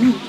with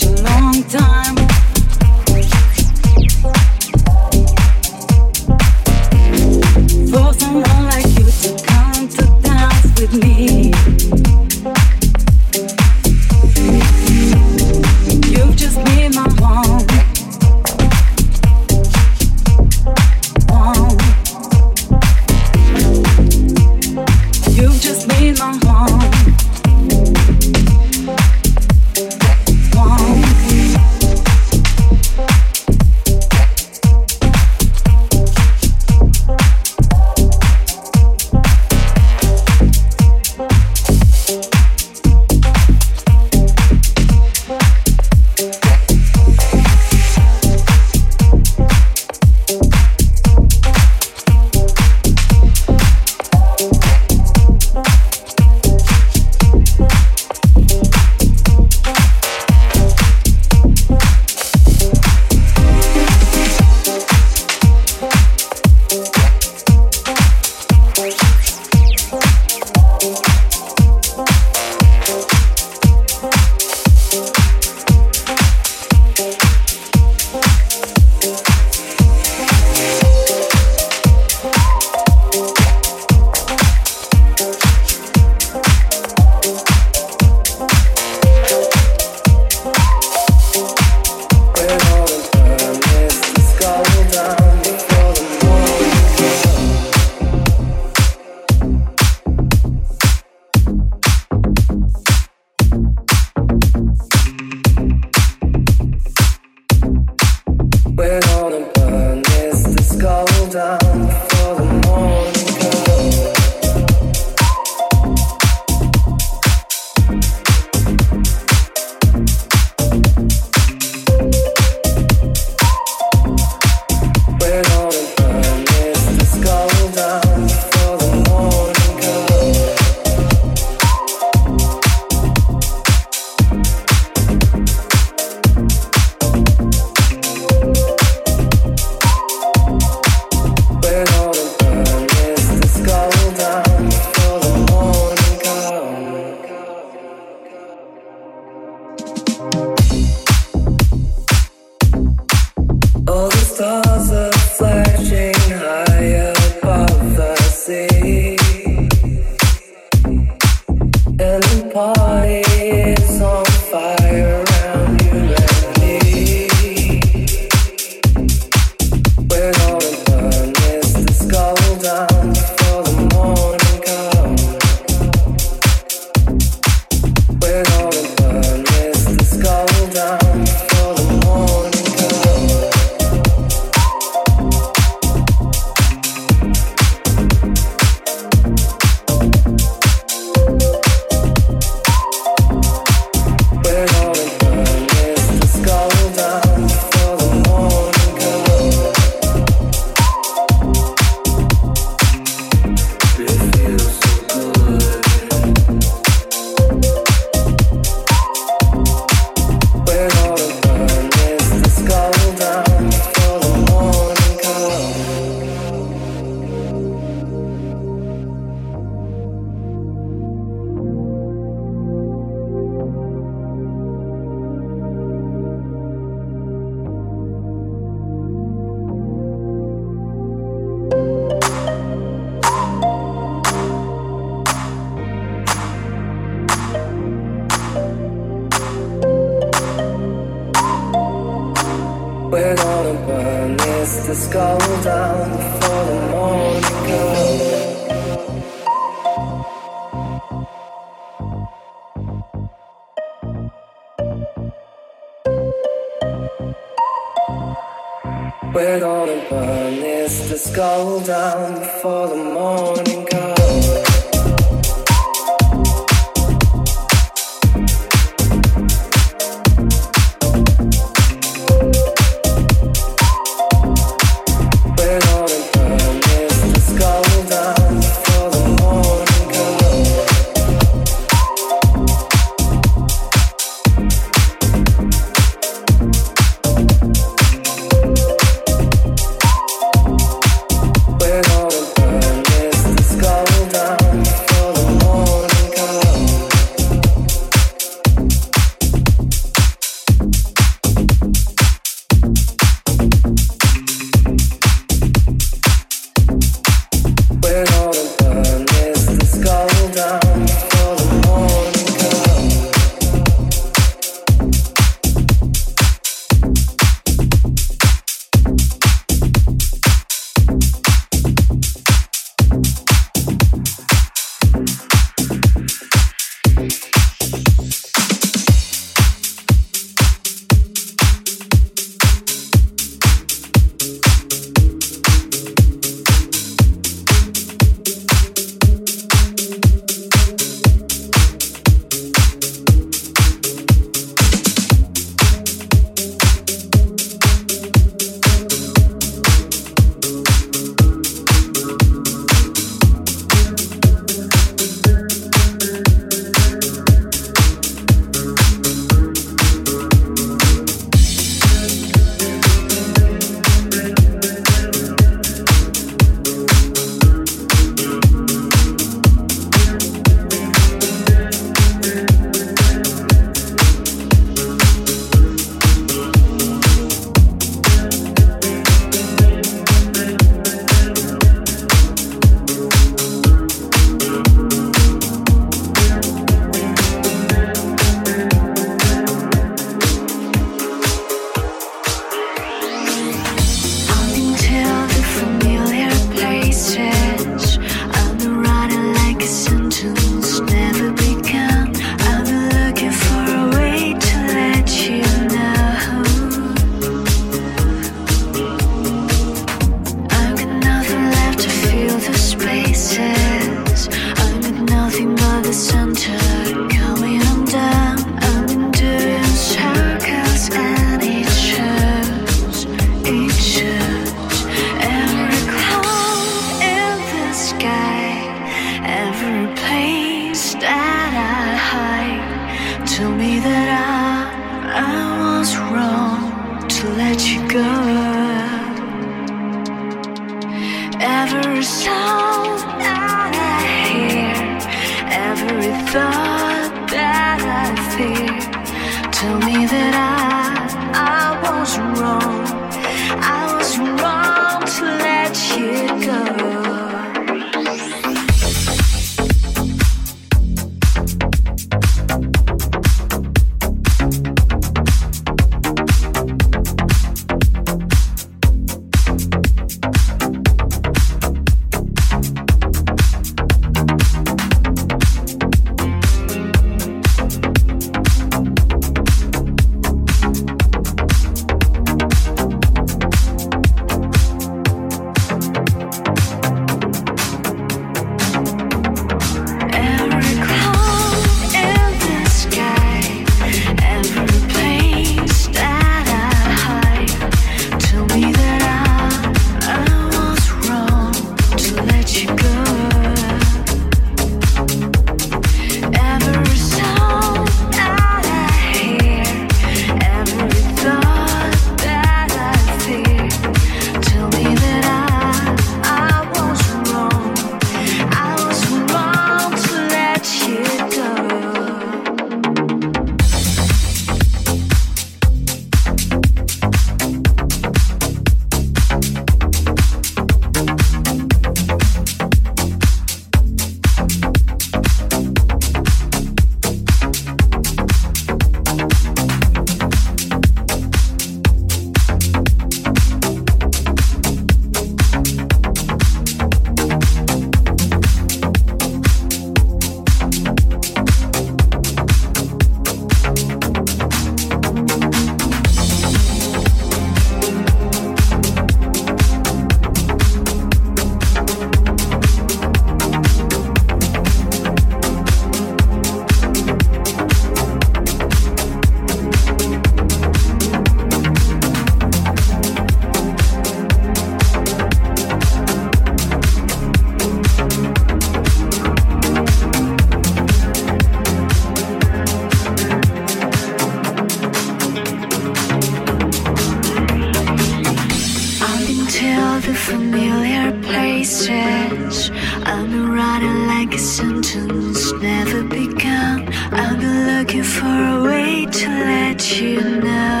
sentence never begun. I've been looking for a way to let you know.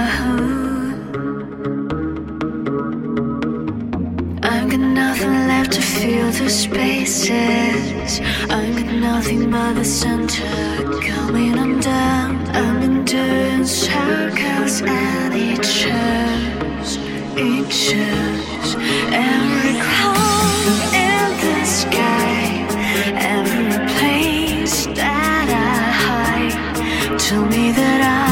I've got nothing left to fill the spaces. I've got nothing but the center coming undone. I've been doing circles and it shows, it shows. Every cloud in the sky, every Tell me that I,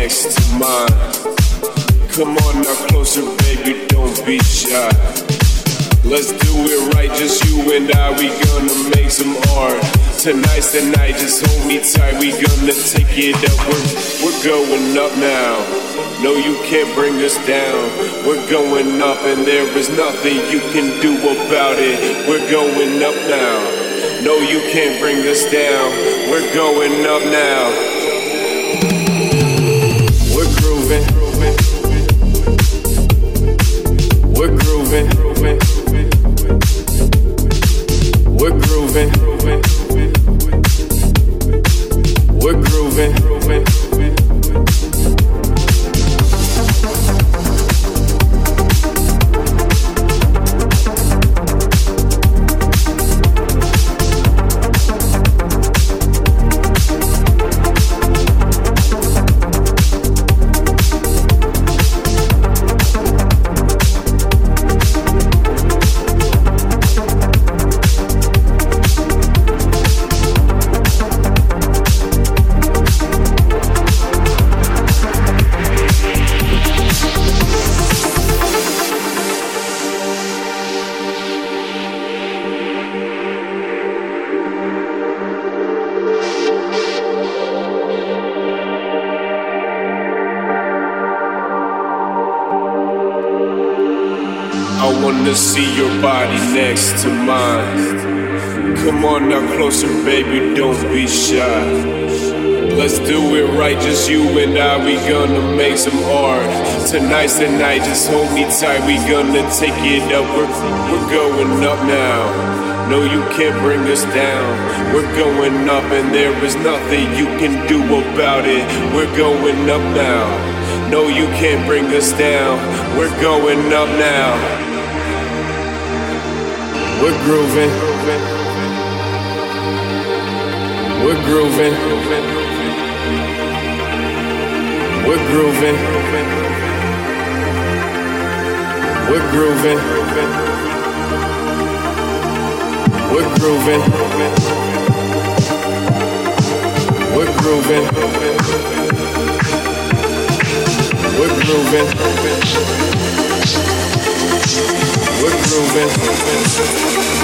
next to mine. Come on now closer, baby, don't be shy. Let's do it right, just you and I. We gonna make some art. Tonight's the night, just hold me tight. We gonna take it up. We're, we're going up now. No, you can't bring us down. We're going up, and there is nothing you can do about it. We're going up now. No, you can't bring us down. We're going up now. We're grooving. We're grooving. We're grooving. I wanna see your body next to mine. Come on now closer, baby, don't be shy. Let's do it right, just you and I. We gonna make some art. Tonight's the night, just hold me tight. We gonna take it up. We're, we're going up now. No, you can't bring us down. We're going up, and there is nothing you can do about it. We're going up now. No, you can't bring us down. We're going up now. We're grooving. We're grooving. We're grooving. We're grooving. We're grooving. We're grooving. We're grooving. We're grooving.